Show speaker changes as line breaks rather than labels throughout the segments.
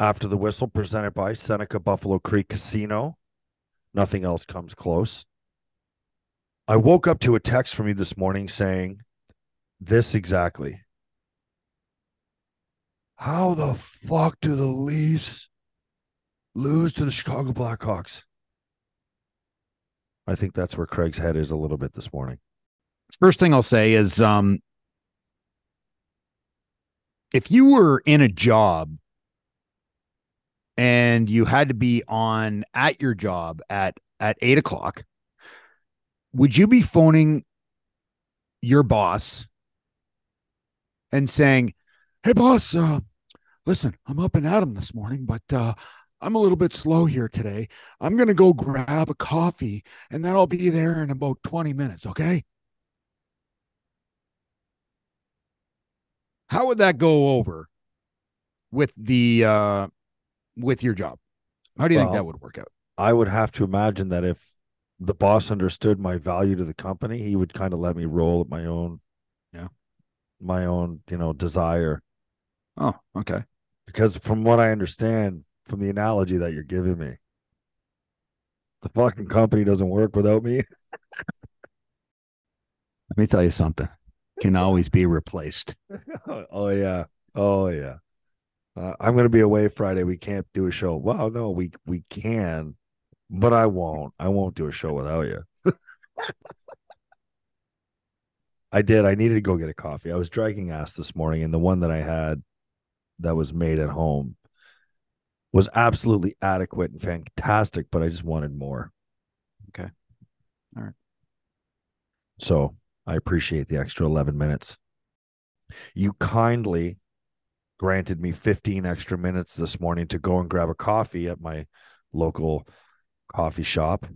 After the whistle presented by Seneca Buffalo Creek Casino, nothing else comes close. I woke up to a text from you this morning saying this exactly. How the fuck do the Leafs lose to the Chicago Blackhawks? I think that's where Craig's head is a little bit this morning.
First thing I'll say is um if you were in a job and you had to be on at your job at at eight o'clock, would you be phoning your boss and saying, "Hey, boss, uh, listen, I'm up and at 'em this morning, but uh, I'm a little bit slow here today. I'm gonna go grab a coffee, and then I'll be there in about twenty minutes. Okay." How would that go over with the uh with your job? How do you think that would work out?
I would have to imagine that if the boss understood my value to the company, he would kind of let me roll at my own,
Yeah.
my own, you know, desire.
Oh, okay.
Because from what I understand from the analogy that you're giving me, the fucking company doesn't work without me.
Let me tell you something. Can always be replaced.
Oh, oh yeah, oh yeah. Uh, I'm gonna be away Friday. We can't do a show. Well, no, we we can, but I won't. I won't do a show without you. I did. I needed to go get a coffee. I was dragging ass this morning, and the one that I had that was made at home was absolutely adequate and fantastic, but I just wanted more.
Okay. All right.
So I appreciate the extra 11 minutes. You kindly granted me 15 extra minutes this morning to go and grab a coffee at my local coffee shop.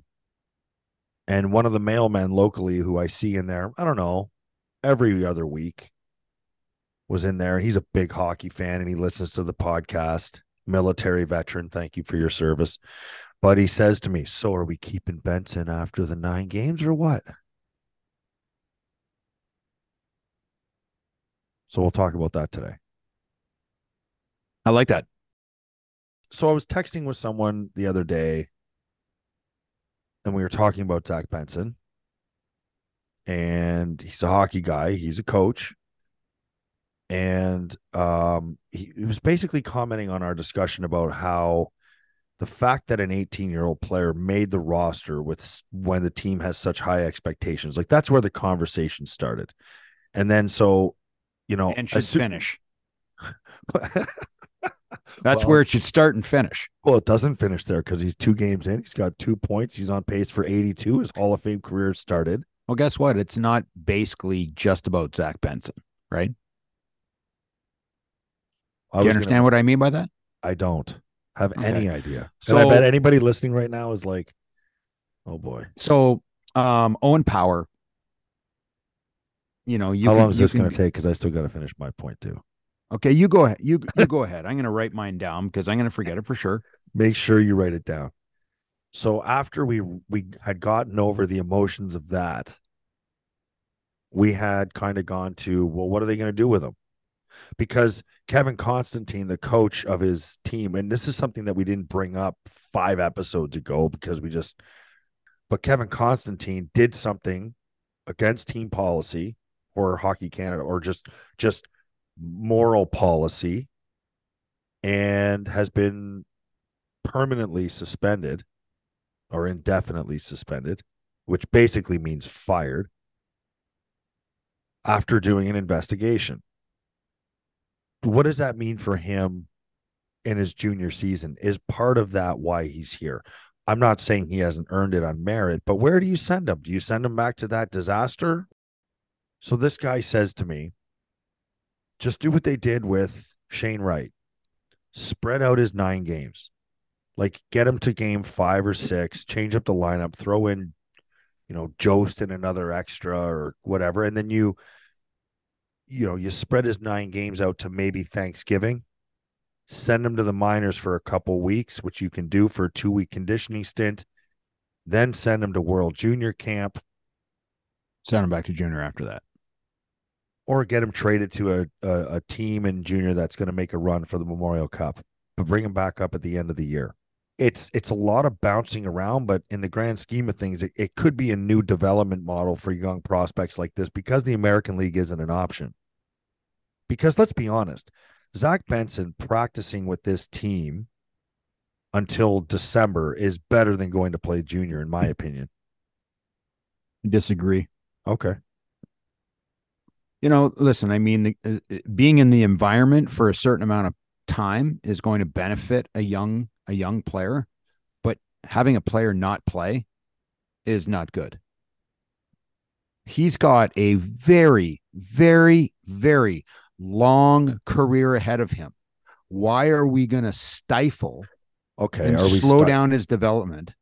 And one of the mailmen locally who I see in there, I don't know, every other week was in there. He's a big hockey fan and he listens to the podcast. Military veteran, thank you for your service. But he says to me, So are we keeping Benson after the nine games or what? So we'll talk about that today.
I like that.
So I was texting with someone the other day and we were talking about Zach Benson. And he's a hockey guy, he's a coach. And um, he, he was basically commenting on our discussion about how the fact that an 18 year old player made the roster with when the team has such high expectations, like that's where the conversation started. And then so, you know,
And should
as soo-
finish. That's
Well-
where it should start and finish.
Well, it doesn't finish there because he's two games in. He's got two points. He's on pace for 82. His Hall of Fame career started.
Well, guess what? It's not basically just about Zach Benson, right?
I
Do you understand
gonna-
what I mean by that?
I don't have
Okay.
any idea. and I bet anybody listening right now is like, oh boy.
So, um, Owen Power, you know, you
How
can-
long is this going to take? Because I still got to finish my point too.
Okay, you go ahead. You you go ahead. I'm going to write mine down because I'm going to forget it for sure.
Make sure you write it down. So after we we had gotten over the emotions of that, we had kind of gone to well, what are they going to do with him? Because Kevin Constantine, the coach of his team, and this is something that we didn't bring up five episodes ago because we just, but Kevin Constantine did something against team policy or Hockey Canada or just just moral policy and has been permanently suspended or indefinitely suspended, which basically means fired after doing an investigation. What does that mean for him in his junior season? Is part of that why he's here? I'm not saying he hasn't earned it on merit, but where do you send him? Do you send him back to that disaster? So this guy says to me, just do what they did with Shane Wright. Spread out his nine games. Like get him to game five or six, change up the lineup, throw in, you know, Jost and another extra or whatever. And then you, you know, you spread his nine games out to maybe Thanksgiving. Send him to the minors for a couple weeks, which you can do for a two week conditioning stint. Then send him to World Junior Camp
Send him back to junior after that.
Or get him traded to a, a, a team in junior that's going to make a run for the Memorial Cup, but bring him back up at the end of the year. It's it's a lot of bouncing around, but in the grand scheme of things, it, it could be a new development model for young prospects like this because the American League isn't an option. Because let's be honest, Zach Benson practicing with this team until December is better than going to play junior, in my opinion.
Disagree.
Okay.
You know, listen, I mean, the, uh, being in the environment for a certain amount of time is going to benefit a young a young player, but having a player not play is not good. He's got a very, very, very long career ahead of him. Why are we going to stifle
Okay.
and
Are we
slow
stuck?
down his development?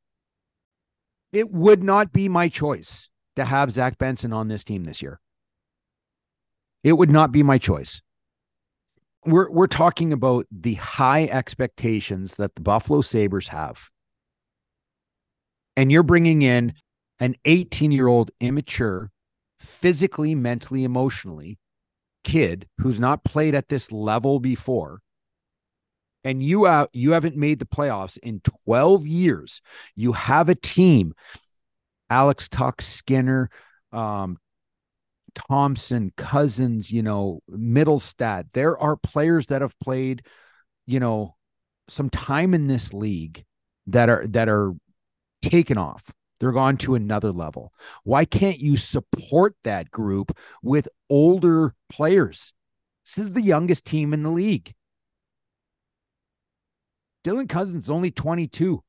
It would not be my choice to have Zach Benson on this team this year. It would not be my choice. We're we're talking about the high expectations that the Buffalo Sabres have. And you're bringing in an 18-year-old immature, physically, mentally, emotionally kid who's not played at this level before and you out you haven't made the playoffs in 12 years you have a team alex tuch skinner um thompson cozens you know mittelstadt there are players that have played you know some time in this league that are that are taken off. They're gone to another level. Why can't you support that group with older players? This is the youngest team in the league. Dylan Cozens is only 22.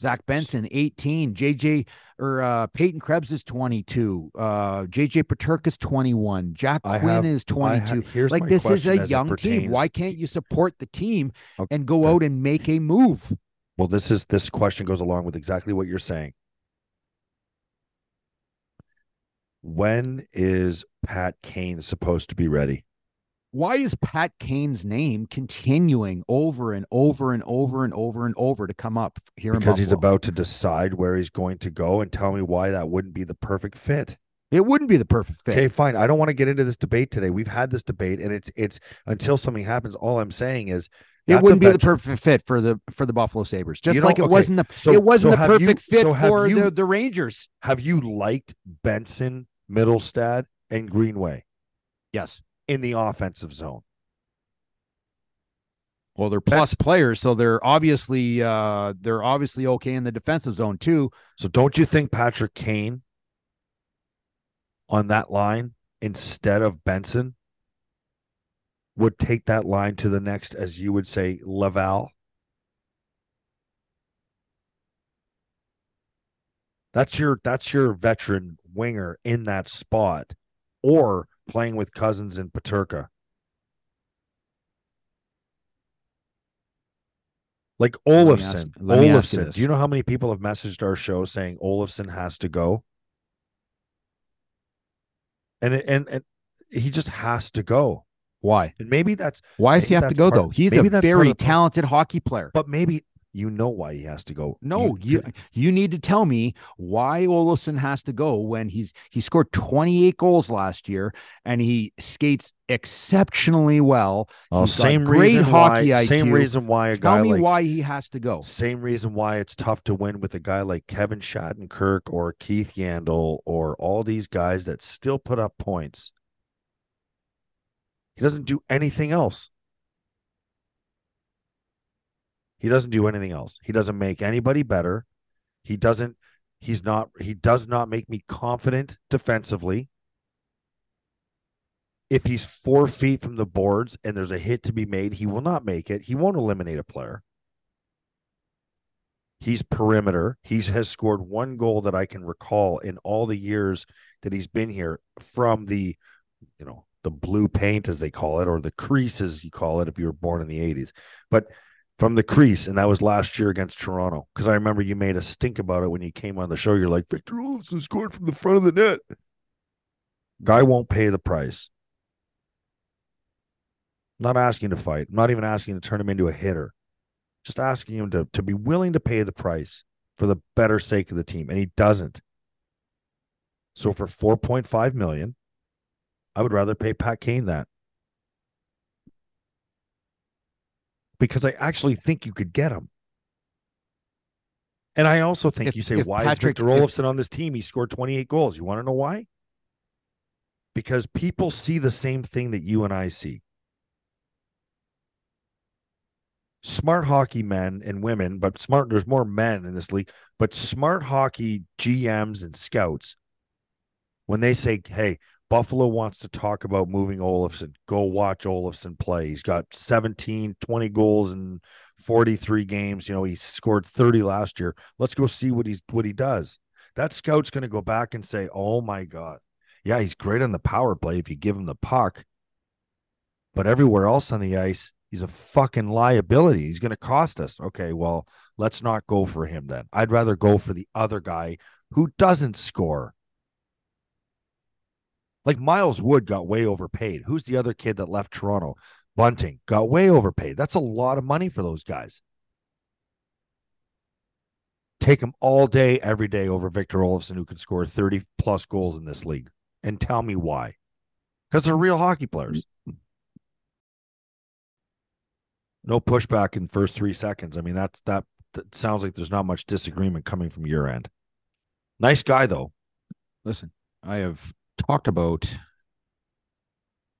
Zach Benson, 18. JJ or uh, Peyton Krebs is 22. Uh, JJ is 21. Jack
I
Quinn
have-
is
I ha-
22.
here's
like this is a young team. Why can't you support the team
Okay.
and go out and make a move?
Well, this is this question goes along with exactly what you're saying. When is Pat Kane supposed to be ready?
Why is Pat Kane's name continuing over and over and over and over and over to come up here
Because he's about to decide where he's going to go and tell me why that wouldn't be the perfect fit.
It wouldn't be the perfect fit.
Okay, fine. I don't want to get into this debate today. We've had this debate and it's it's until something happens all I'm saying is
It wouldn't be the perfect fit for the for the Buffalo Sabres. Just
You know,
like it
okay,
wasn't the
so-
it wasn't
so
the
have you-
perfect fit
so
for
you-
the, the Rangers.
Have you liked Benson, Mittelstadt, and Greenway
Yes.
In the offensive zone?
Well, they're plus players, so they're obviously uh they're obviously okay in the defensive zone too.
So don't you think Patrick Kane on that line instead of Benson would take that line to the next, as you would say, Laval? That's your that's your veteran winger in that spot, or playing with Cozens and Peterka. Like Olofsson,
let me ask Olofsson.
Do you know how many people have messaged our show saying Olofsson has to go? And and and he just has to go.
Why?
And maybe that's
Why does he have to go
part-
though? He's a very
of the pro-
talented hockey player.
but maybe you know why he has to go.
No, you, you need to tell me why Olofsson has to go when he's he scored 28 goals last year and he skates exceptionally well.
Oh,
He's
same
great
reason
hockey
why, Same reason why a
Tell
guy
me
like
why he has to go.
same reason why it's tough to win with a guy like Kevin Shattenkirk or Keith Yandle or all these guys that still put up points. He doesn't do anything else. He doesn't do anything else. He doesn't make anybody better. He doesn't he's not he does not make me confident defensively. If he's four feet from the boards and there's a hit to be made, he will not make it. He won't eliminate a player. He's perimeter. He's has scored one goal that I can recall in all the years that he's been here from the, you know, the blue paint as they call it, or the crease as you call it if you were born in the 80s. But from the crease, and that was last year against Toronto. Because I remember you made a stink about it when you came on the show. You're like, Victor Olofsson scored from the front of the net. Guy won't pay the price. Not asking to fight. I'm not even asking to turn him into a hitter. Just asking him to, to be willing to pay the price for the better sake of the team. And he doesn't. So for 4.5 million, I would rather pay Pat Kane that. Because I actually think you could get him. And I also think
If-
you say, why
Patrick-
is Victor Olofsson on this team? He scored 28 goals. You want to know why? Because people see the same thing that you and I see. Smart hockey men and women, but smart, there's more men in this league, but smart hockey GMs and scouts, when they say, hey, Buffalo wants to talk about moving Olofsson. Go watch Olofsson play. He's got 17, 20 goals in 43 games. You know, he scored 30 last year. Let's go see what he's what he does. That scout's going to go back and say, "Oh my god. Yeah, he's great on the power play if you give him the puck. But everywhere else on the ice, he's a fucking liability. He's going to cost us." Okay, well, let's not go for him then. I'd rather go for the other guy who doesn't score. Like Miles Wood got way overpaid. Who's the other kid that left Toronto? Bunting got way overpaid. That's a lot of money for those guys. Take him all day, every day over Victor Olofsson, who can score 30 plus goals in this league. And tell me why. Because they're real hockey players. No pushback in first three seconds. I mean, that's that, that sounds like there's not much disagreement coming from your end. Nice guy, though.
Listen, I have talked about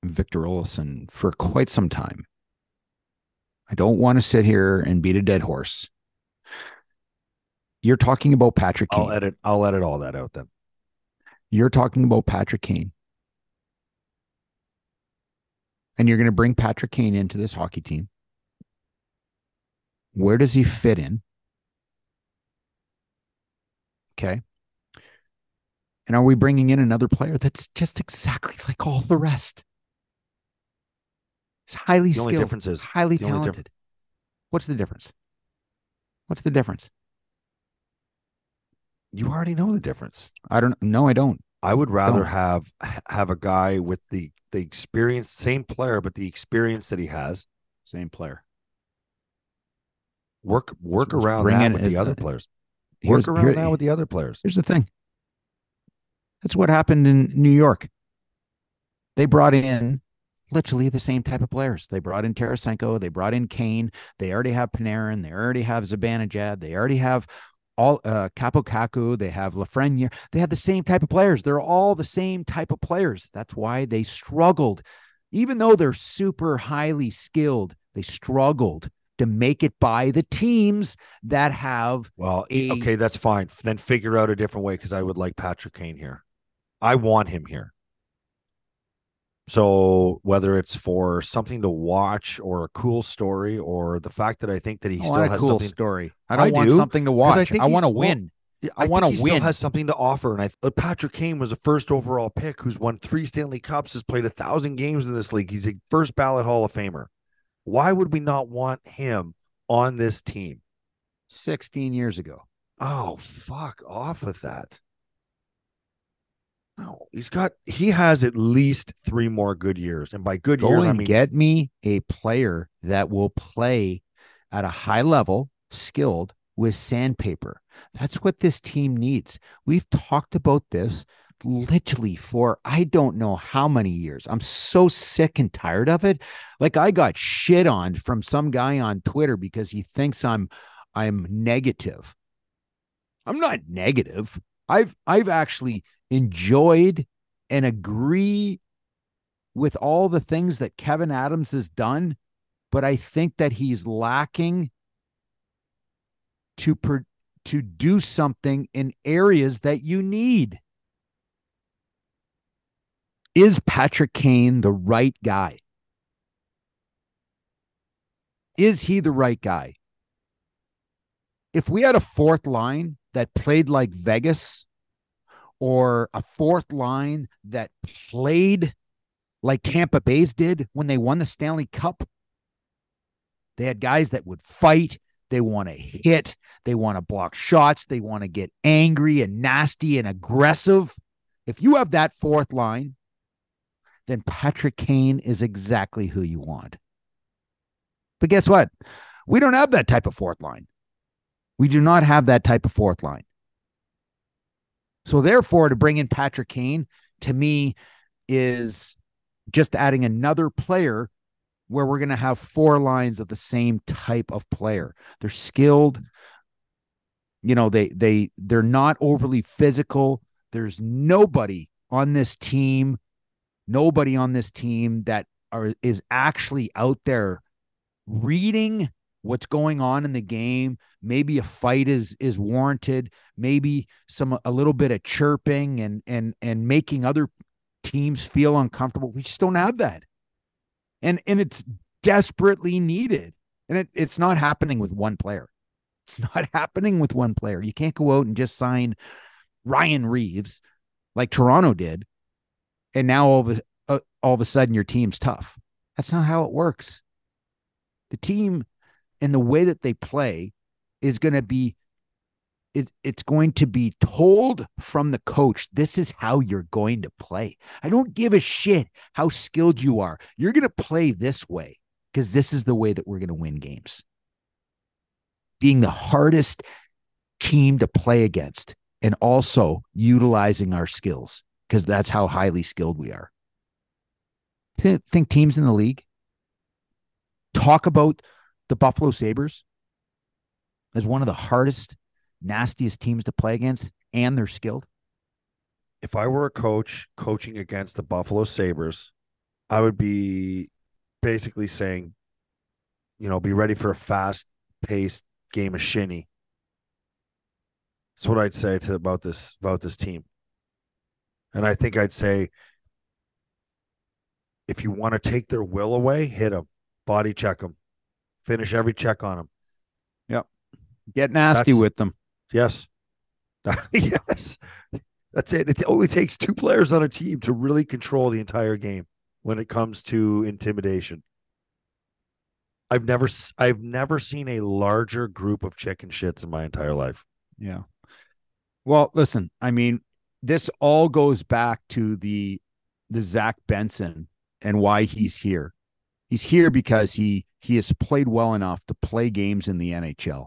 Victor Olofsson for quite some time. I don't want to sit here and beat a dead horse. You're talking about Patrick Kane.
I'll edit. I'll edit all that out then.
You're talking about Patrick Kane. And you're going to bring Patrick Kane into this hockey team. Where does he fit in? Okay. And are we bringing in another player that's just exactly like all the rest? It's highly
The only
skilled,
difference is
highly talented. What's the difference? What's the difference?
you already know the difference.
I don't no, I don't.
I would rather
Don't.
have have a guy with the the experience, same player, but the experience that he has.
Same player.
Work work
Let's
around that
in
with the other players. Work around
here-
that with the other players.
Here's the thing. That's what happened in New York. They brought in literally the same type of players. They brought in Tarasenko, they brought in Kane, they already have Panarin, they already have Zibanejad, they already have all uh Kaapo Kakko, they have Lafreniere. They have the same type of players. They're all the same type of players. That's why they struggled. Even though they're super highly skilled, they struggled to make it by the teams that have
Well,
a-
okay, that's fine. Then figure out a different way because I would like Patrick Kane here. I want him here. So whether it's for something to watch or a cool story or the fact that I think that he
I
still
want a
has
cool
something
story. I
I
don't want
do,
something to watch.
I
I,
think he-
want to win.
Yeah,
I
think
wanna win.
he still has something to offer, and I uh, Patrick Kane was a first overall pick who's won three Stanley Cups, has played a thousand games in this league. He's a first ballot Hall of Famer. Why would we not want him on this team?
16 years ago.
Oh, fuck off with that. No, he's got he has at least three more good years, and by good
Go
years I mean
get me a player that will play at a high level, skilled with sandpaper. That's what this team needs. We've talked about this literally for I don't know how many years. I'm so sick and tired of it. Like I got shit on from some guy on Twitter because he thinks I'm I'm negative. I'm not negative. I've I've actually enjoyed and agree with all the things that Kevyn Adams has done, but I think that he's lacking to per, to do something in areas that you need. Is Patrick Kane the right guy? Is he the right guy? If we had a fourth line that played like Vegas, or a fourth line that played like Tampa Bay's did when they won the Stanley Cup. They had guys that would fight. They want to hit. They want to block shots. They want to get angry and nasty and aggressive. If you have that fourth line, then Patrick Kane is exactly who you want. But guess what? We don't have that type of fourth line. We do not have that type of fourth line. So, therefore, to bring in Patrick Kane to me is just adding another player where we're going to have four lines of the same type of player. They're skilled. You know, they they they're not overly physical. There's nobody on this team, nobody on this team that are is actually out there reading what's going on in the game. Maybe a fight is is warranted. Maybe some a little bit of chirping and and and making other teams feel uncomfortable. We just don't have that. And and it's desperately needed. And it, it's not happening with one player. It's not happening with one player. You can't go out and just sign ryan Reaves like toronto did. And now all of a, uh, all of a sudden your team's tough. That's not how it works. The team and the way that they play is going to be it, it's going to be told from the coach this is how you're going to play. I don't give a shit how skilled you are. You're going to play this way because this is the way that we're going to win games. Being the hardest team to play against and also utilizing our skills because that's how highly skilled we are. Think teams in the league. Talk about the Buffalo Sabres as one of the hardest, nastiest teams to play against, and they're skilled?
If I were a coach coaching against the Buffalo Sabres, I would be basically saying, you know, be ready for a fast paced game of shinny. That's what I'd say to about this about this team. And I think I'd say if you want to take their will away, hit them, body check them, finish every check on them.
Yep. Get nasty That's, with them.
Yes. yes. That's it. It only takes two players on a team to really control the entire game when it comes to intimidation. I've never I've never seen a larger group of chicken shits in my entire life.
Yeah. Well, listen, I mean, this all goes back to the the Zach Benson and why he's here. He's here because he he has played well enough to play games in the NHL.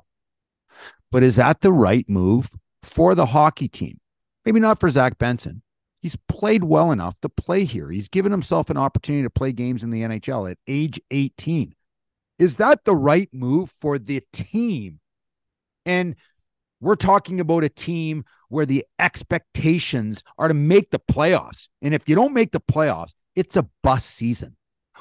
But is that the right move for the hockey team? Maybe not for Zach Benson. He's played well enough to play here. He's given himself an opportunity to play games in the NHL at age 18. Is that the right move for the team? And we're talking about a team where the expectations are to make the playoffs. And if you don't make the playoffs, it's a bust season.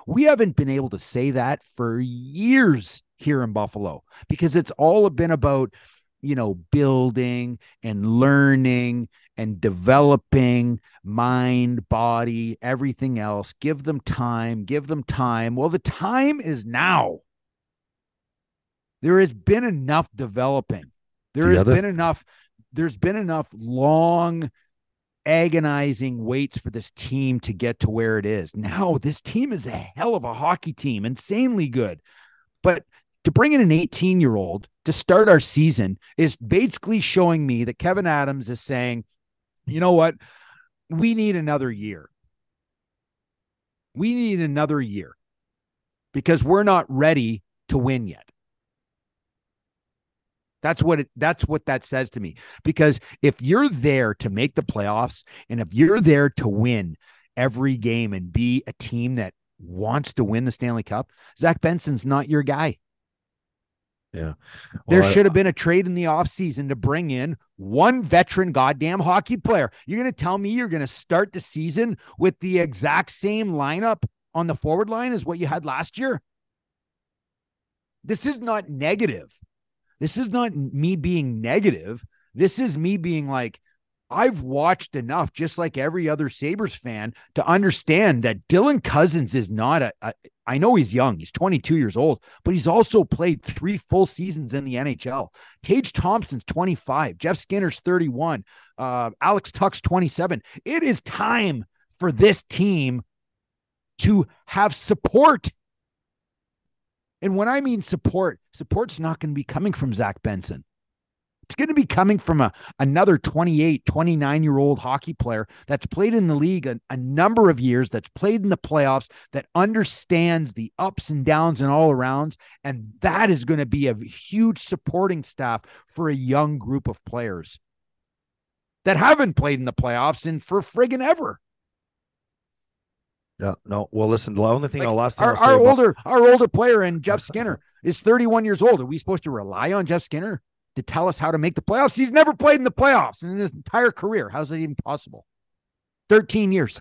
We haven't been able to say that for years here in Buffalo because it's all been about, you know, building and learning and developing mind, body, everything else. Give them time, give them time. Well, the time is now. There has been enough developing. There the has other... been enough there's been enough long agonizing waits for this team to get to where it is. Now, this team is a hell of a hockey team, insanely good. But to bring in an 18 year old to start our season is basically showing me that Kevyn Adams is saying, you know what? We need another year. We need another year because we're not ready to win yet. That's what it that's what that says to me. Because if you're there to make the playoffs and if you're there to win every game and be a team that wants to win the Stanley Cup, Zach Benson's not your guy.
Yeah.
Well, there should have been a trade in the offseason to bring in one veteran goddamn hockey player. You're going to tell me you're going to start the season with the exact same lineup on the forward line as what you had last year? This is not negative. This is not me being negative. This is me being like, I've watched enough, just like every other Sabres fan, to understand that Dylan Cozens is not a, a. I know he's young, he's 22 years old, but he's also played three full seasons in the NHL. Tage Thompson's 25, Jeff Skinner's 31, uh, Alex Tuch's 27. It is time for this team to have support. And when I mean support, support's not going to be coming from Zach Benson. It's going to be coming from a another 28, 29 year old hockey player that's played in the league a, a, number of years, that's played in the playoffs, that understands the ups and downs and all arounds. And that is going to be a huge supporting staff for a young group of players that haven't played in the playoffs in for friggin' ever.
Yeah, no. Well, listen, the only thing
Like,
I'll last
Our, our older, our older player in Jeff Skinner is 31 years old. Are we supposed to rely on Jeff Skinner to tell us how to make the playoffs? He's never played in the playoffs in his entire career. How's that even possible? 13 years.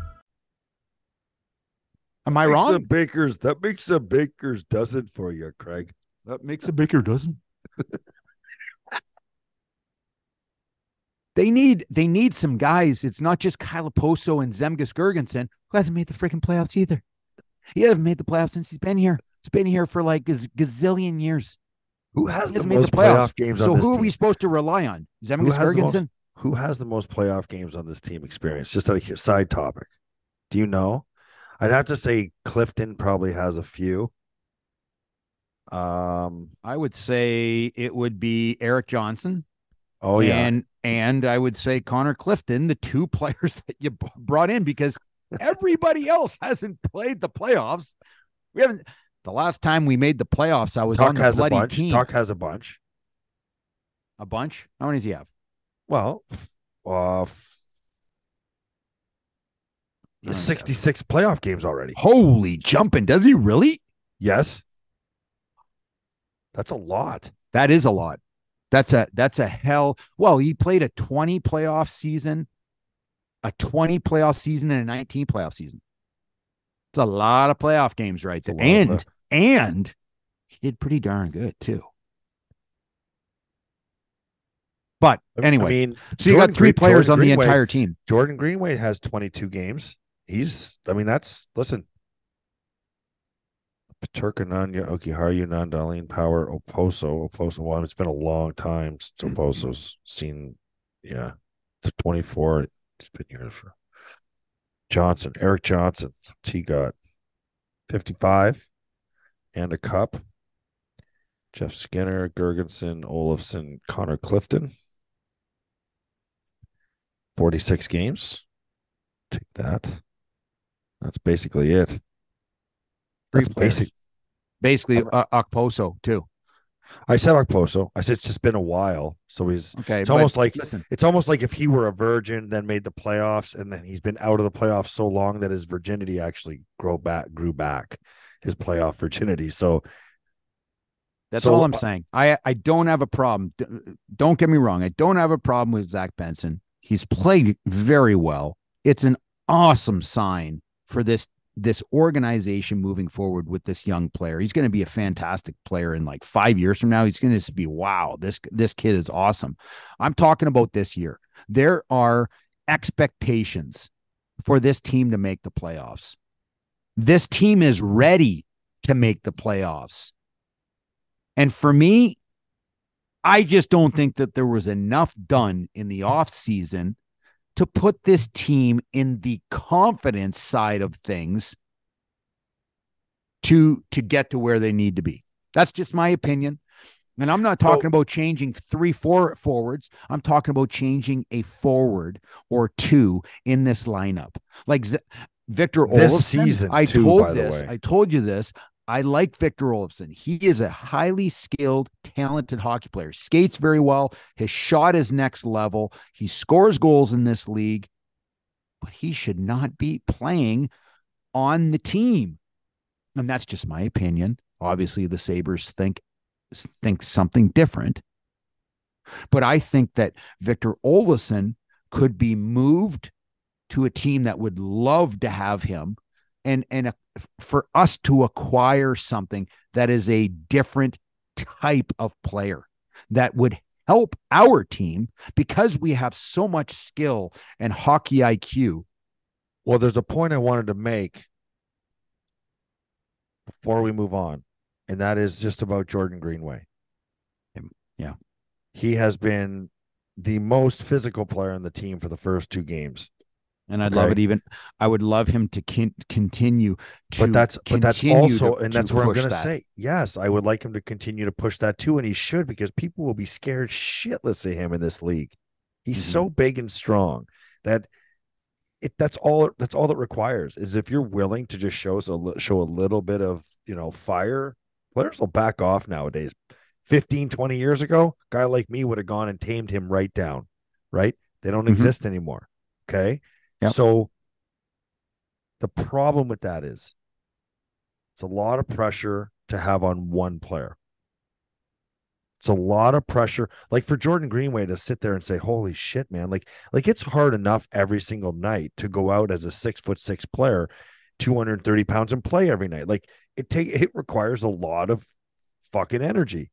Am I wrong?
A baker's that makes a baker's dozen for you, Craig.
That makes a baker dozen. they need they need some guys. It's not just Kyle Okposo and Zemgus Girgensons, who hasn't made the freaking playoffs either. He hasn't made the playoffs since he's been here. He's been here for like a gazillion years.
Who has
He
the
hasn't made
most
the playoffs.
playoff games
so
on this
who are we supposed to rely on? Zemgus Girgensons?
Who has the most playoff games on this team experience? Just out of here, side topic. Do you know? I'd have to say Clifton probably has a few. Um.
I would say it would be Erik Johnson.
Oh yeah.
and and I would say Connor Clifton, the two players that you brought in, because everybody else hasn't played the playoffs. We haven't. The last time we made the playoffs, I was on the
has a
bloody
bunch.
team.
Tuch has a bunch.
A bunch. How many does he have?
Well, uh, f- he has
Oh,
66 playoff games already.
Holy jumping! Does he really?
Yes. That's a lot.
That is a lot. That's a that's a hell. Well, he played a twenty playoff season, a twenty playoff season, and a nineteen playoff season. It's a lot of playoff games right there, and and he did pretty darn good too. But anyway,
I mean,
so you
Jordan
got three
Green-
players
Jordan
on the entire team.
Jordan Greenway has 22 games. He's, I mean, that's, listen. Paterkananya, Okiharu, Nandalin, Power, Okposo, Okposo. Well, it's been a long time since mm-hmm. Okposo's seen, yeah, to 24. He's been here for Johnson, Erik Johnson. He got? 55 and a cup. Jeff Skinner, Girgensons, Olofsson, Connor Clifton. 46 games. Take that. That's basically it. That's
players.
basic.
Basically, uh, Okposo too.
I said Okposo. I said it's just been a while. So he's
Okay,
It's almost like-
listen.
it's almost like if he were a virgin, then made the playoffs, and then he's been out of the playoffs so long that his virginity actually grow back grew back, his playoff virginity. So
That's
So,
all I'm
uh,
saying. I I don't have a problem. D- Don't get me wrong. I don't have a problem with Zach Benson. He's played very well. It's an awesome sign for this this organization moving forward with this young player. He's going to be a fantastic player in like 5 years from now. He's going to be wow, this this kid is awesome. I'm talking about this year. There are expectations for this team to make the playoffs. This team is ready to make the playoffs. And for me, I just don't think that there was enough done in the offseason to put this team in the confidence side of things to to get to where they need to be. That's just my opinion. And I'm not talking about changing three, four forwards. I'm talking about changing a forward or two in this lineup. Like Z- Victor
This
Olofsson,
season,
I
too,
told this. I told you this. I like Victor Olofsson. He is a highly skilled, talented hockey player. Skates very well. His shot is next level. He scores goals in this league, but he should not be playing on the team. And that's just my opinion. Obviously, the Sabres think think something different. But I think that Victor Olofsson could be moved to a team that would love to have him and and a, for us to acquire something that is a different type of player that would help our team because we have so much skill and hockey IQ.
Well, there's a point I wanted to make before we move on, and that is just about Jordan Greenway.
Yeah.
He has been the most physical player on the team for the first two games.
And I'd
Okay.
love it even I would love him to con- continue to
but that's but that's also
to-
and that's what I'm going to say. Yes, I would like him to continue to push that too, and he should because people will be scared shitless of him in this league. He's
Mhm.
so big and strong that it that's all that's all that requires is if you're willing to just show us a show a little bit of you know fire. Players will back off nowadays. 15, 20 years ago, a guy like me would have gone and tamed him right down. Right? They don't
Mhm.
exist anymore. Okay.
Yep.
So the problem with that is it's a lot of pressure to have on one player. It's a lot of pressure. Like for Jordan Greenway to sit there and say, Holy shit, man. Like, like it's hard enough every single night to go out as a six foot six player, 230 pounds and play every night. Like it take it requires a lot of fucking energy.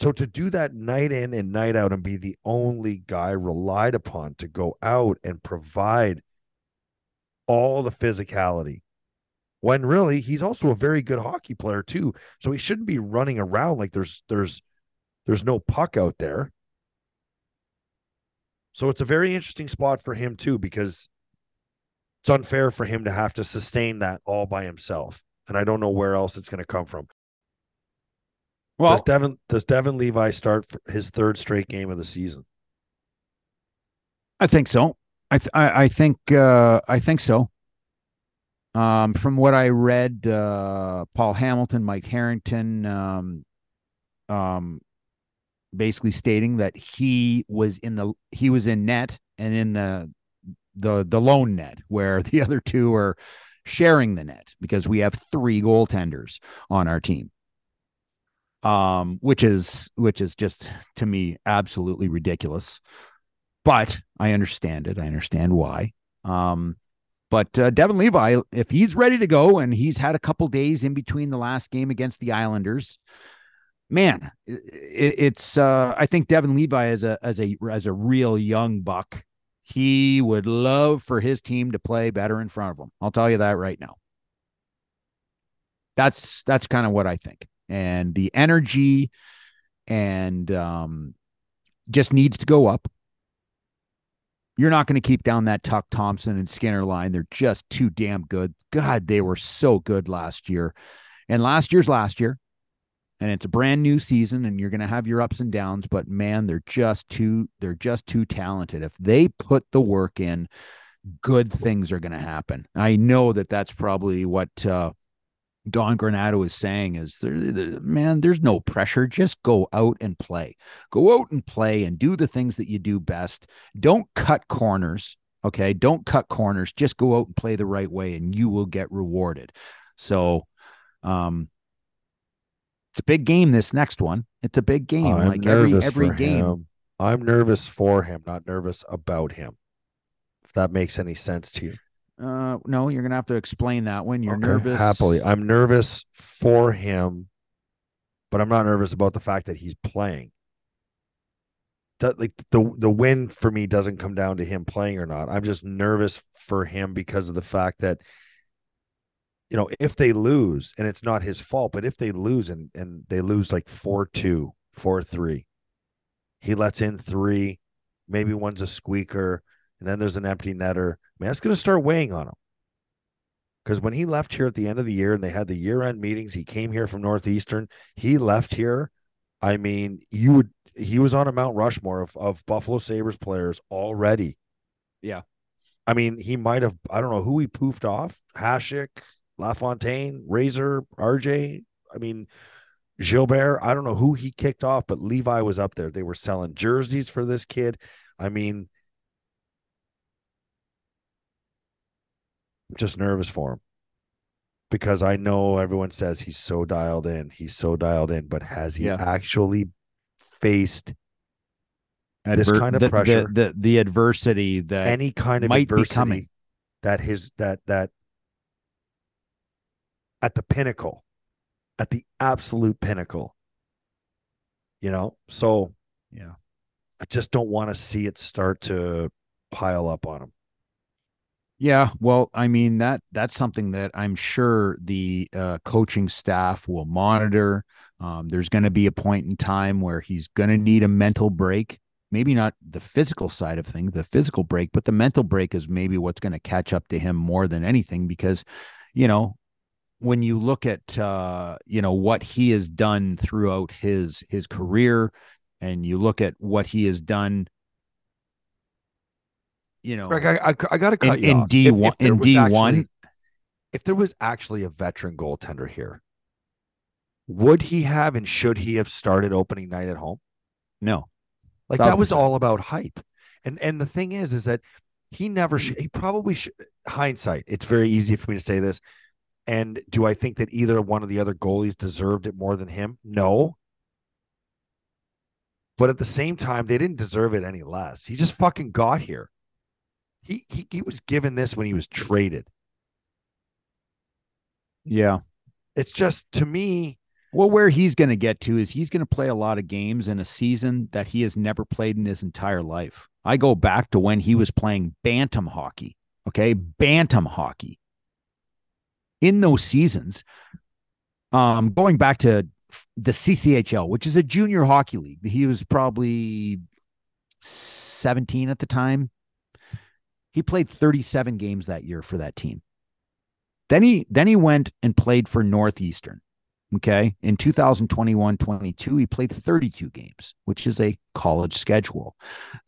So to do that night in and night out and be the only guy relied upon to go out and provide all the physicality when really he's also a very good hockey player too. So he shouldn't be running around like there's there's there's no puck out there. So it's a very interesting spot for him too because it's unfair for him to have to sustain that all by himself. And i don't know where else it's going to come from
Well,
does devin does devon levi start for his third straight game of the season
I think so. I th- I, I think uh, I think so. Um, from what I read, uh, Paul Hamilton, Mike Harrington, um, um, basically stating that he was in the he was in net and in the the the lone net where the other two are sharing the net because we have three goaltenders on our team. Um, which is which is just to me absolutely ridiculous but I understand it. I understand why. Um, but uh, Devon Levi, if he's ready to go and he's had a couple days in between the last game against the Islanders, man, it, it's. Uh, I think Devon Levi as a as a as a real young buck, he would love for his team to play better in front of him. I'll tell you that right now. That's that's kind of what I think, and the energy, and um, just needs to go up you're not going to keep down that Tuch Thompson and Skinner line. They're just too damn good. God, they were so good last year. And last year's last year. And it's a brand new season and you're going to have your ups and downs, but man, they're just too they're just too talented. If they put the work in, good things are going to happen. I know that that's probably what uh Don Granato is saying is there, there- man, there's no pressure. Just go out and play. Go out and play and do the things that you do best. Don't cut corners. Okay. Don't cut corners. Just go out and play the right way and you will get rewarded. So, um, it's a big game. This next one, it's a big game.
I'm
like every every game.
him. I'm nervous for him, not nervous about him. If that makes any sense to you.
Uh, no, you're gonna have to explain that one. You're
Okay,
nervous.
Happily. I'm nervous for him, but I'm not nervous about the fact that he's playing. That like the the win for me doesn't come down to him playing or not. I'm just nervous for him because of the fact that you know, if they lose and it's not his fault, but if they lose and and they lose like 4-2, 4-3, he lets in 3, maybe one's a squeaker, and then there's an empty netter. Man, that's going to start weighing on him. Because when he left here at the end of the year and they had the year end meetings, he came here from Northeastern. He left here. I mean, you would, he was on a Mount Rushmore of, of Buffalo Sabres players already.
Yeah.
I mean, he might have, I don't know who he poofed off, Hasek, LaFontaine, Razor, RJ. I mean, Gilbert. I don't know who he kicked off, but Levi was up there. They were selling jerseys for this kid. I mean, just nervous for him because I know everyone says he's so dialed in. He's so dialed in, but has he
Yeah.
actually faced This kind of
the, the-
pressure.
the, the adversity that
any kind of
might be coming.
that his that that at the pinnacle, at the absolute pinnacle. You know, so
yeah
I just don't want to see it start to pile up on him.
Yeah, well, I mean that that's something that I'm sure the uh, coaching staff will monitor. Um, there's going to be a point in time where he's going to need a mental break. Maybe not the physical side of things, the physical break, but the mental break is maybe what's going to catch up to him more than anything. Because, you know, when you look at uh, you know what he has done throughout his his career, and you look at what he has done, you know,
Greg, I, I, I got to cut
In-
you
in
off.
D1
If- if there
in
was
D1
actually- if there was actually a veteran goaltender here, would he have and should he have started opening night at home?
no.
Like
Thousand
that was all about hype. And and the thing is, is that he never should. He probably should. Hindsight, it's very easy for me to say this. And do I think that either one of the other goalies deserved it more than him? No. But at the same time, they didn't deserve it any less. He just fucking got here. He he, he was given this when he was traded.
Yeah.
It's just to me,
Well, where he's going to get to is he's going to play a lot of games in a season that he has never played in his entire life. I go back to when he was playing bantam hockey. Okay. Bantam hockey. In those seasons, um, going back to the CCHL, which is a junior hockey league, he was probably 17 at the time. He played 37 games that year for that team. Then he then he went and played for Northeastern. Okay. In 2021 22, he played 32 games, which is a college schedule.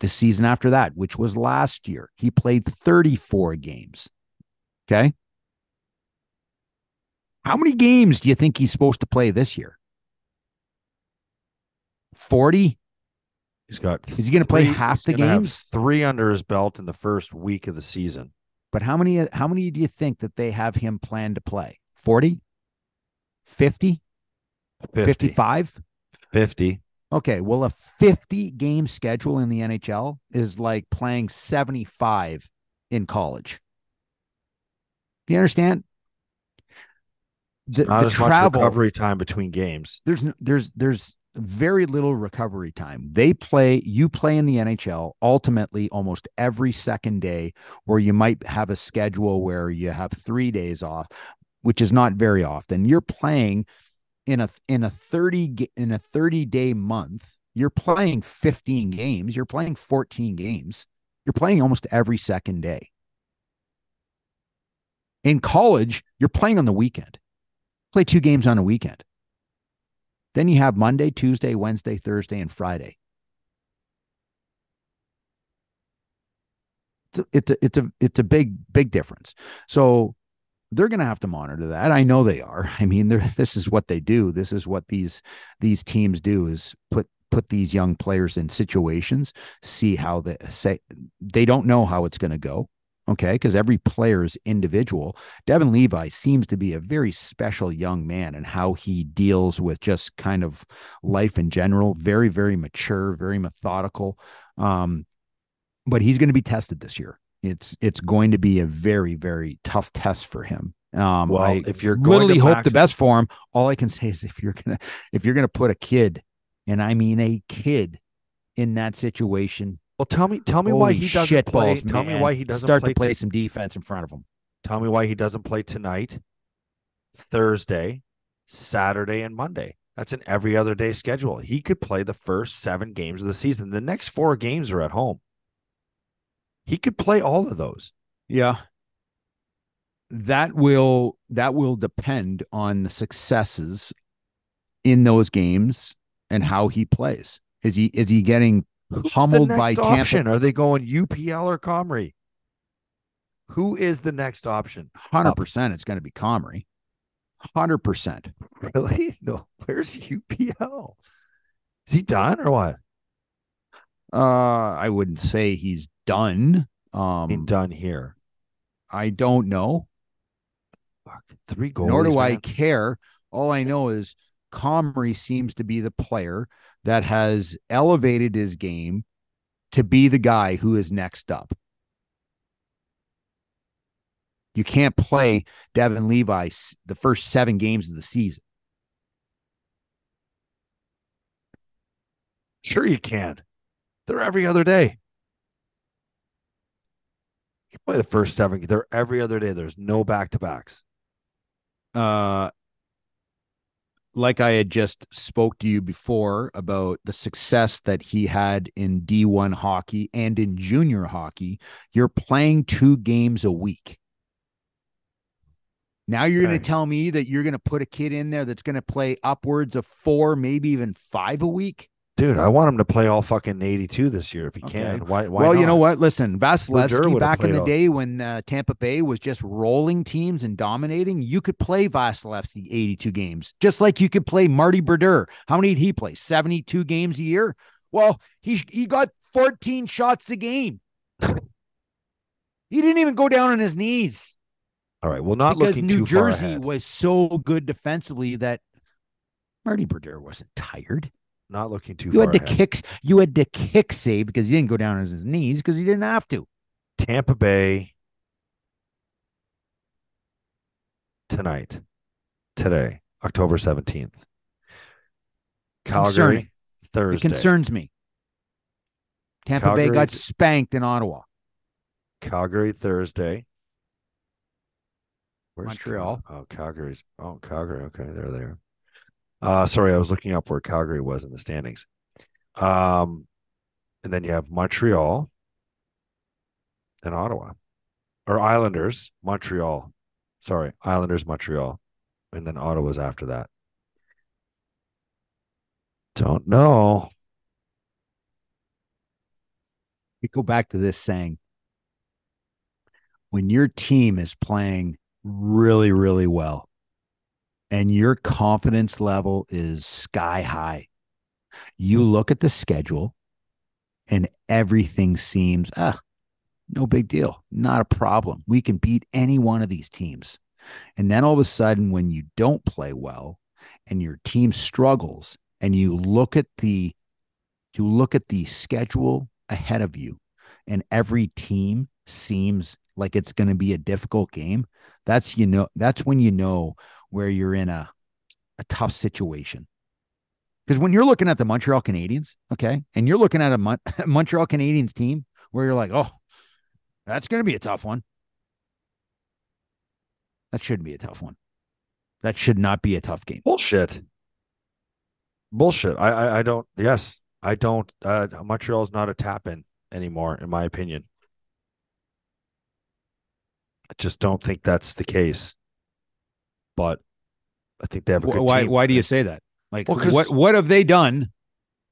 The season after that, which was last year, he played 34 games. Okay. How many games do you think he's supposed to play this year? 40?
He's got.
Is he going to play
three-
half the games?
three under his belt in the first week of the season.
But how many how many do you think that they have him planned to play? 40? 50?
50.
55?
50.
Okay, well, a 50 game schedule in the NHL is like playing 75 in college. Do you understand?
It's not as much recovery time between games.
there's there's there's very little recovery time. They play you play in the NHL ultimately almost every second day where you might have a schedule where you have 3 days off, which is not very often. You're playing in a in a 30 in a 30 day month, you're playing 15 games, you're playing 14 games. You're playing almost every second day. In college, you're playing on the weekend. Play two games on a weekend. Then you have Monday, Tuesday, Wednesday, Thursday, and Friday. It's a, it's a, it's a, it's a big, big difference. So they're going to have to monitor that. I know they are. I mean, this is what they do. This is what these these teams do is put put these young players in situations, see how they say they don't know how it's going to go. Okay, because every player is individual. Devon Levi seems to be a very special young man and how he deals with just kind of life in general. Very, very mature, very methodical. Um, but he's going to be tested this year. It's it's going to be a very, very tough test for him. Um,
Well,
I
if you're going
literally
to
hope
max-
the best for him. All I can say is if you're gonna if you're gonna put a kid, and I mean a kid, in that situation,
Well, tell me, tell me why he doesn't
shit
play.
balls,
tell me why he doesn't
start
play.
to play
t-
some defense in front of him.
tell me why he doesn't play tonight, Thursday, Saturday, and Monday. That's an every other day schedule. He could play the first seven games of the season. The next four games are at home. He could play all of those.
Yeah. That will that will depend on the successes in those games and how he plays. Is he is he getting
Who's the
pummeled by Tampa?
option? Are they going UPL or Comrie? Who is the next option?
Hundred percent, it's going to be Comrie. Hundred percent.
Really? No. Where's UPL? Is he done or what?
Uh, I wouldn't say he's done. Um,
done here.
I don't know.
Fuck. Three goals.
Nor do I care. All I know is Comrie seems to be the player that has elevated his game to be the guy who is next up. You can't play Devon Levi the first seven games of the season.
Sure, you can. They're every other day. You play the first seven. They're every other day. There's no back to backs.
uh like I had just spoke to you before about the success that he had in D1 hockey and in junior hockey, you're playing two games a week. Now you're going to tell me that you're going to put a kid in there that's going to play upwards of 4, maybe even 5 a week?
Dude, I want him to play all fucking 82 this year if he
Okay.
can. Why? why
well, you know what? Listen,
Vasilevskiy
back in the
all-
day when uh, Tampa Bay was just rolling teams and dominating, you could play Vasilevskiy 82 games, just like you could play Marty Brodeur. How many did he play? 72 games a year? Well, he he got 14 shots a game. he didn't even go down on his knees
All right. Well, not
because
looking
New
too far
Jersey was so good defensively that Marty Brodeur wasn't tired.
Not looking too
You
far
had to
ahead.
kick you had to kick save because he didn't go down on his knees because he didn't have to.
Tampa Bay tonight, today, October 17th. Calgary,
Concerning.
Thursday.
It concerns me. Tampa Bay got spanked in Ottawa.
Calgary, Thursday. Where's
Montreal.
Cal- oh, Calgary's. Oh, Calgary. Okay, they're there. Uh, sorry, I was looking up where Calgary was in the standings. Um, and then you have Montreal and Ottawa, or Islanders, Montreal. Sorry, Islanders, Montreal, and then Ottawa's after that. Don't know.
We go back to this saying when your team is playing really, really well and your confidence level is sky high, you look at the schedule and everything seems, ah, no big deal, not a problem. We can beat any one of these teams. And then all of a sudden, when you don't play well and your team struggles, and you look at the you look at the schedule ahead of you, and every team seems like it's going to be a difficult game. That's you know that's when you know where you're in a a tough situation. Because when you're looking at the Montreal Canadiens, okay, and you're looking at a Mon- Montreal Canadiens team where you're like, oh, that's going to be a tough one. That shouldn't be a tough one. That should not be a tough game.
Bullshit. Bullshit. I, I I don't. Yes, I don't. Uh, Montreal's not a tap in anymore, in my opinion. I just don't think that's the case. But I think they have a
Wh-
good
Why?
team.
Why do you say that? Like,
Well,
what? What have they done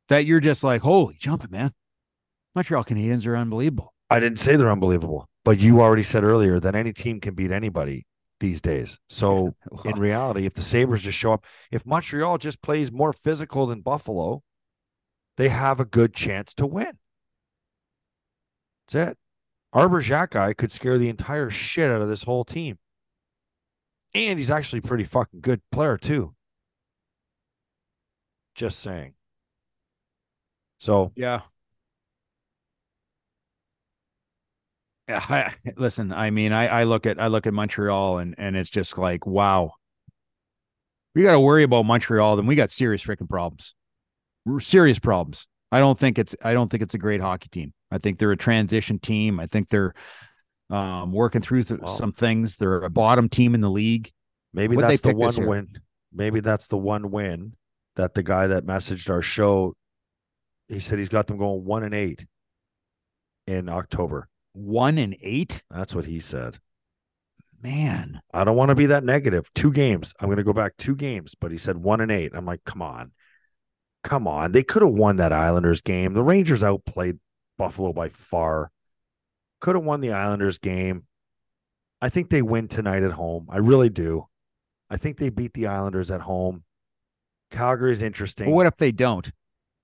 that you're just like, holy jumping, man? Montreal Canadiens are unbelievable.
I didn't say they're unbelievable, but you already said earlier that any team can beat anybody these days. So in reality, if the Sabres just show up, if Montreal just plays more physical than Buffalo, they have a good chance to win. That's it. Arber Xhekaj could scare the entire shit out of this whole team. And he's actually pretty fucking good player, too. Just saying. So
Yeah. Yeah. I, listen, I mean, I, I look at I look at Montreal and and it's just like, wow. We got to worry about Montreal, then we got serious freaking problems. Serious problems. I don't think it's I don't think it's a great hockey team. I think they're a transition team. I think they're um, working through th- some things. They're a bottom team in the league.
Maybe
What'd
that's the one win. Maybe that's the one win that the guy that messaged our show. He said he's got them going one and eight in October.
One and eight,
That's what he said.
man.
I don't want to be that negative. Two games. I'm going to go back two games, but he said one and eight. I'm like, come on, come on. They could have won that Islanders game. The Rangers outplayed Buffalo by far. Could have won the Islanders game. I think they win tonight at home. I really do. I think they beat the Islanders at home. Calgary's interesting.
But what if they don't?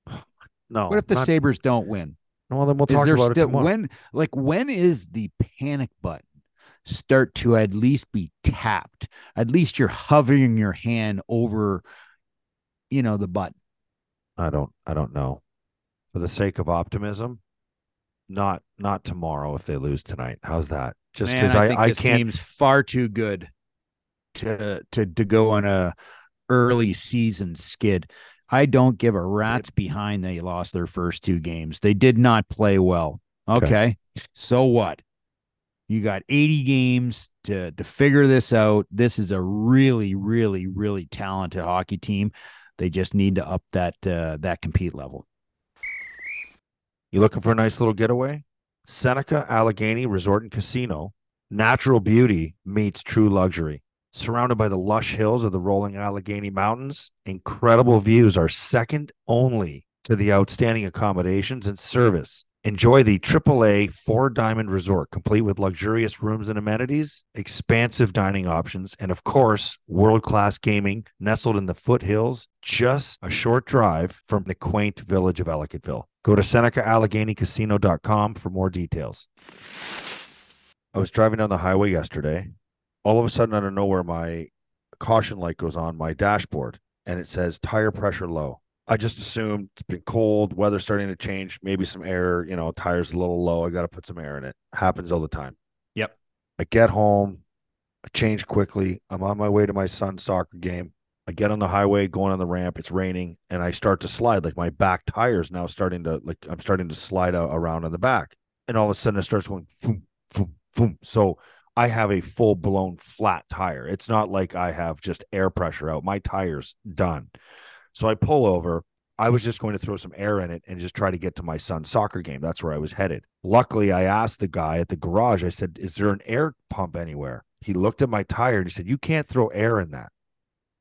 no,
What if the
not-
Sabres don't win?
Well, then we'll talk about it tomorrow.
when like when is the panic button start to at least be tapped? At least you're hovering your hand over, you know, the button.
I don't. I don't know. For the sake of optimism, not not tomorrow if they lose tonight. How's that? Just because I, I,
this
can't.
team's far too good to to to go on a early season skid. I don't give a rat's behind they lost their first two games. They did not play well.
Okay.
Okay. So what? You got 80 games to to figure this out. This is a really really really talented hockey team. They just need to up that uh, that compete level.
You looking for a nice little getaway? Seneca Allegheny Resort and Casino. Natural beauty meets true luxury. Surrounded by the lush hills of the rolling Allegheny Mountains, incredible views are second only to the outstanding accommodations and service. Enjoy the AAA Four Diamond Resort, complete with luxurious rooms and amenities, expansive dining options, and of course, world class gaming nestled in the foothills, just a short drive from the quaint village of Ellicottville. Go to SenecaAlleghenyCasino.com for more details. I was driving down the highway yesterday. All of a sudden, out of nowhere, my caution light goes on my dashboard and it says tire pressure low. I just assumed it's been cold, weather starting to change, maybe some air, you know, tires a little low. I got to put some air in it. Happens all the time.
Yep.
I get home, I change quickly. I'm on my way to my son's soccer game. I get on the highway, going on the ramp. It's raining, and I start to slide. Like my back tires now starting to like I'm starting to slide out around on the back, and all of a sudden it starts going boom, boom, boom. So I have a full blown flat tire. It's not like I have just air pressure out. My tire's done. So I pull over. I was just going to throw some air in it and just try to get to my son's soccer game. That's where I was headed. Luckily, I asked the guy at the garage, I said, Is there an air pump anywhere? He looked at my tire and he said, You can't throw air in that.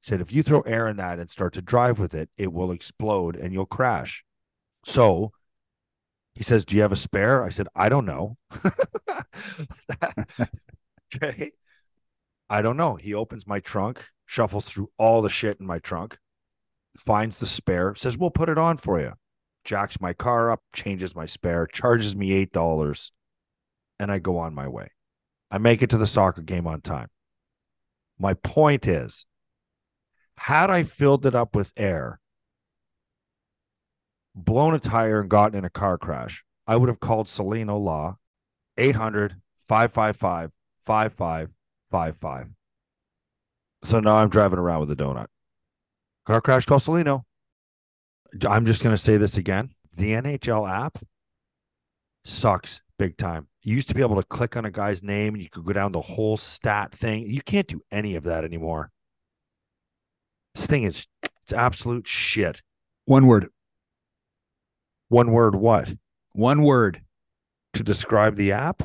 Said, If you throw air in that and start to drive with it, it will explode and you'll crash. So he says, Do you have a spare? I said, I don't know. okay. I don't know. He opens my trunk, shuffles through all the shit in my trunk, finds the spare, says, We'll put it on for you. Jacks my car up, changes my spare, charges me $8, and I go on my way. I make it to the soccer game on time. My point is, had I filled it up with air, blown a tire, and gotten in a car crash, I would have called Salino Law 800 555 5555. So now I'm driving around with a donut. Car crash, call Salino. I'm just going to say this again. The NHL app sucks big time. You used to be able to click on a guy's name and you could go down the whole stat thing. You can't do any of that anymore. This thing is it's absolute shit.
One word.
One word what?
One word.
To describe the app?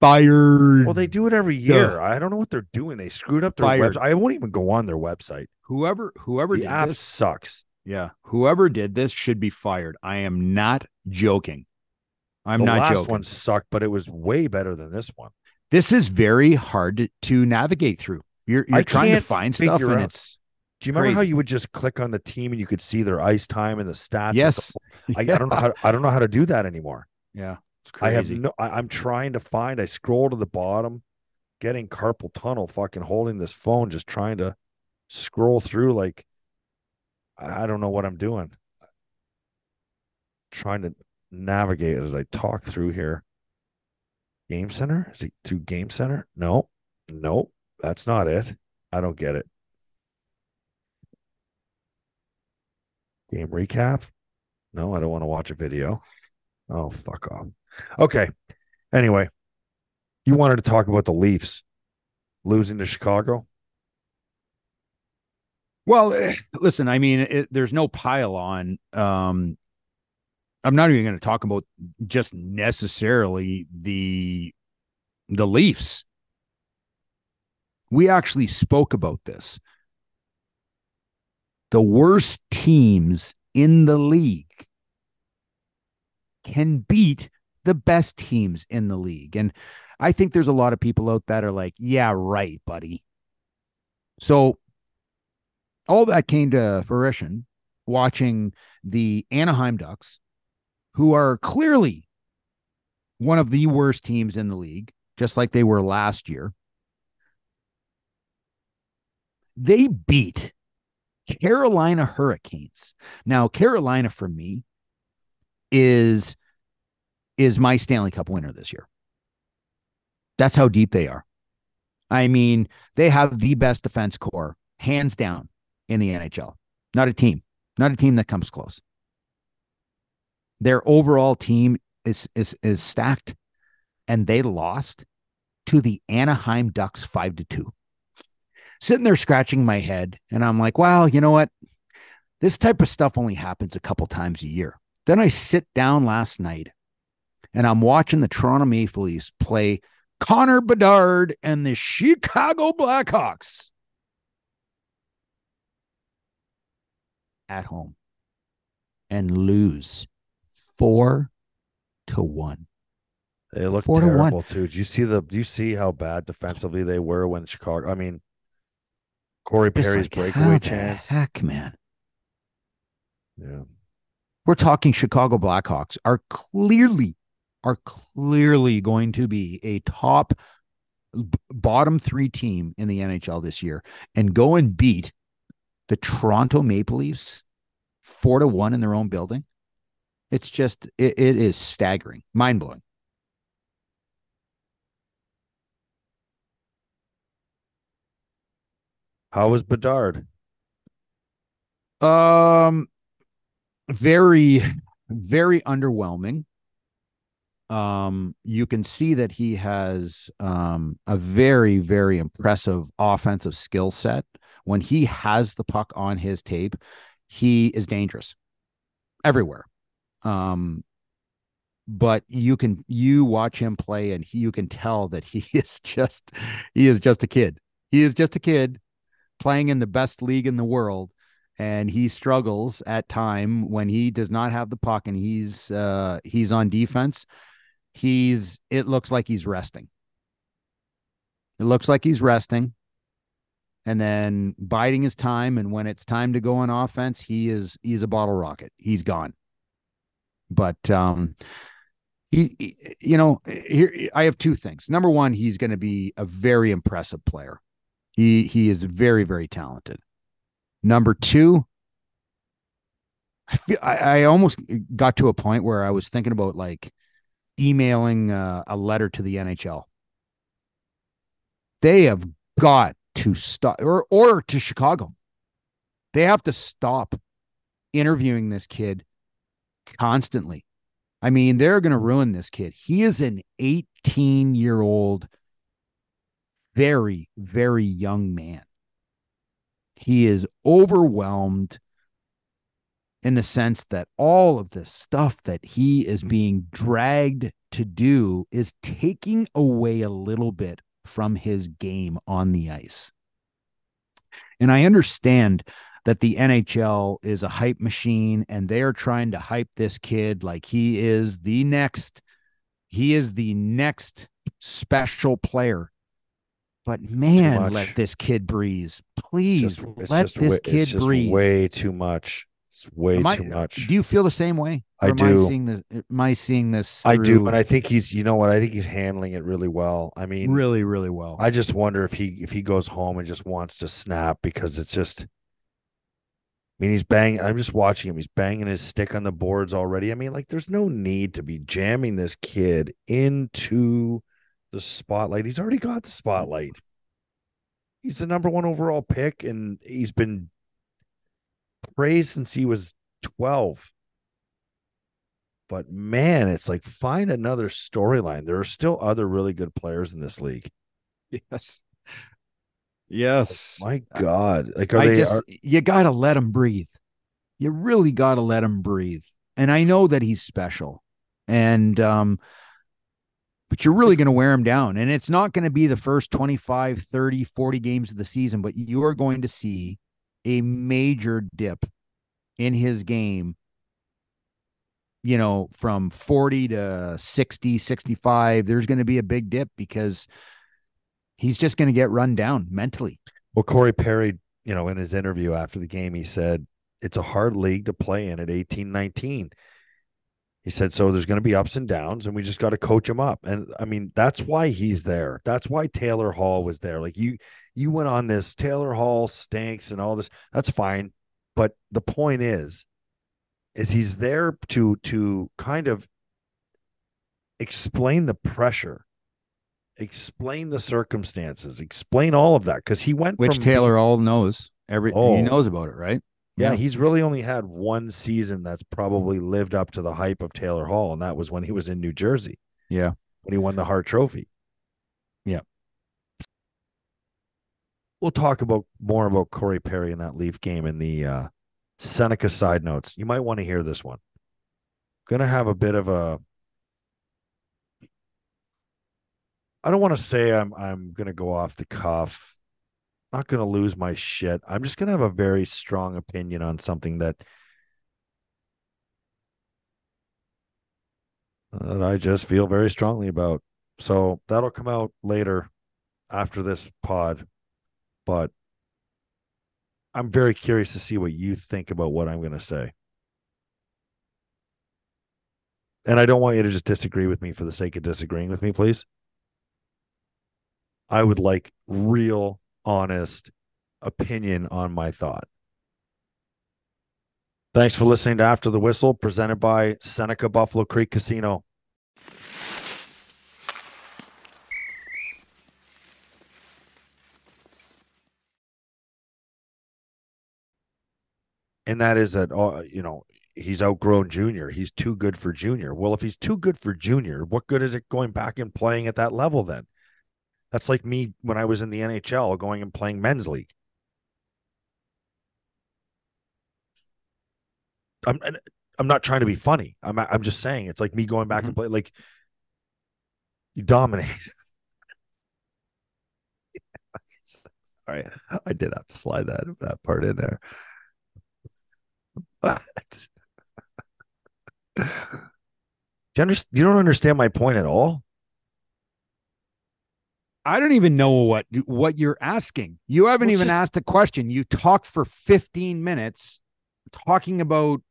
Fired.
Well, they do it every year. I don't know what they're doing. They screwed up their website. I won't even go on their website.
whoever whoever
The
did
app
this,
sucks.
yeah, whoever did this should be fired. I am not joking. I'm
the
not
last
joking.
one sucked, but it was way better than this one.
This is very hard to, to navigate through. You're you're
I
trying to find stuff, and
out-
it's
Do you remember how you would just click on the team and you could see their ice time and the stats? of the
yes.
I, I don't know how I don't know how to do that anymore.
Yeah, it's
I have no. I, I'm trying to find. I scroll to the bottom, getting carpal tunnel. Fucking holding this phone, just trying to scroll through. Like I don't know what I'm doing. Trying to navigate as I talk through here. Game Center? Is it through Game Center? No, nope, that's not it. I don't get it. Game recap? No, I don't want to watch a video. Oh, fuck off. Okay. Anyway, you wanted to talk about the Leafs losing to Chicago?
Well, eh, listen, I mean, it, there's no pile on. Um, I'm not even going to talk about just necessarily the the Leafs. We actually spoke about this. The worst teams in the league can beat the best teams in the league. And I think there's a lot of people out that are like, yeah, right, buddy. So all that came to fruition watching the Anaheim Ducks, who are clearly one of the worst teams in the league, just like they were last year. They beat Carolina Hurricanes. Now, Carolina for me is is my Stanley Cup winner this year. That's how deep they are. I mean, they have the best defense corps, hands down, in the NHL. Not a team, not a team that comes close. Their overall team is is is stacked, and they lost to the Anaheim Ducks five to two. Sitting there scratching my head, and I'm like, well, you know what? This type of stuff only happens a couple times a year. Then I sit down last night and I'm watching the Toronto Maple Leafs play Connor Bedard and the Chicago Blackhawks at home and lose four to one.
They look
Four to
terrible too. Do you see the? Do you see how bad defensively they were when Chicago? I mean, Corey
Just
Perry's
like,
breakaway chance.
Heck, man.
Yeah,
We're talking Chicago Blackhawks are clearly are clearly going to be a top bottom 3 team in the NHL this year and go and beat the Toronto Maple Leafs 4 to 1 in their own building. It's just it, it is staggering, mind-blowing.
How was Bedard?
Um very very underwhelming. Um you can see that he has um a very very impressive offensive skill set. When he has the puck on his tape, he is dangerous everywhere. Um but you can you watch him play and he, you can tell that he is just he is just a kid. He is just a kid playing in the best league in the world and he struggles at time when he does not have the puck and he's uh he's on defense. He's it looks like he's resting. It looks like he's resting. And then biding his time and when it's time to go on offense he is he's a bottle rocket. He's gone. But um he, he- you know here i have two things. Number one he's going to be a very impressive player he he is very very talented Number two, I feel I, I almost got to a point where I was thinking about like emailing uh, a letter to the NHL. They have got to stop, or or to Chicago. They have to stop interviewing this kid constantly. I mean, they're going to ruin this kid. He is an 18 year old, very, very young man. He is overwhelmed in the sense that all of the stuff that he is being dragged to do is taking away a little bit from his game on the ice. And I understand that the NHL is a hype machine and they're trying to hype this kid like he is the next he is the next special player. But man, let this kid breathe. Please
just-
let
just
this kid
it's
breathe.
Way too much. It's way
Am I-
too much.
Do you feel the same way?
I
Or am
do.
I seeing this? Am I seeing this?
I do,
through
but I think he's. You know what? I think he's handling it really well. I mean,
really, really well.
I just wonder if he if he goes home and just wants to snap because it's just. I mean, he's banging. I'm just watching him. He's banging his stick on the boards already. I mean, like, there's no need to be jamming this kid into the spotlight. He's already got the spotlight. He's the number one overall pick, and he's been praised since he was 12. But man, it's like find another storyline. There are still other really good players in this league.
yes, yes.
My God, like are
I
they?
just
are-
you got to let him breathe. You really got to let him breathe. And I know that he's special, and um, but you're really going to wear him down. And it's not going to be the first 25, 30, 40 games of the season, but you are going to see a major dip in his game you know, from 40 to 60, 65, there's going to be a big dip because he's just going to get run down mentally.
Well, Corey Perry, you know, in his interview after the game, he said it's a hard league to play in at 18, 19. He said, so there's going to be ups and downs, and we just got to coach him up. And I mean, that's why he's there. That's why Taylor Hall was there. Like you, you went on this Taylor Hall stinks and all this. That's fine. But the point is, is he's there to to kind of explain the pressure, explain the circumstances, explain all of that because he went
which Taylor Hall knows. Every
Oh.
he knows about it, right?
Yeah, he's really only had one season that's probably lived up to the hype of Taylor Hall, and that was when he was in New Jersey
Yeah.
when he won the Hart Trophy.
Yeah.
We'll talk about more about Corey Perry in that Leaf game in the uh, Seneca side notes. You might want to hear this one. Gonna have a bit of a. I don't want to say I'm I'm gonna go off the cuff. Not gonna lose my shit. I'm just gonna have a very strong opinion on something that that I just feel very strongly about. So that'll come out later after this pod. But I'm very curious to see what you think about what I'm going to say. And I don't want you to just disagree with me for the sake of disagreeing with me, please. I would like real, honest opinion on my thought. Thanks for listening to After the Whistle, presented by Seneca Buffalo Creek Casino. And that is that, uh, you know, he's outgrown junior. He's too good for junior. Well, if he's too good for junior, what good is it going back and playing at that level then? That's like me when I was in the NHL going and playing men's league. I'm I'm not trying to be funny. I'm I'm just saying it's like me going back and mm-hmm. play like you dominate. Sorry, I did have to slide that that part in there. But do you understand? You don't understand my point at all.
I don't even know what what you're asking. You haven't
Well,
even
just-
asked a question. You talked for 15 minutes talking about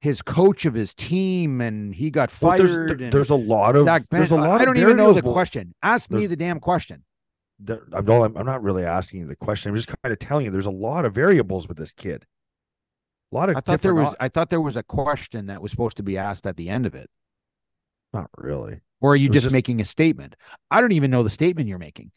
his coach of his team and he got
Well,
fired.
there's
and
there's a lot of there's a lot.
I don't even know the question. Ask me the damn question.
there- I'm, no, I'm, I'm not really asking you the question. I'm just kind of telling you there's a lot of variables with this kid. A lot of
I thought there was I thought there was a question that was supposed to be asked at the end of it.
Not really.
Or are you just,
just-
making a statement? I don't even know the statement you're making.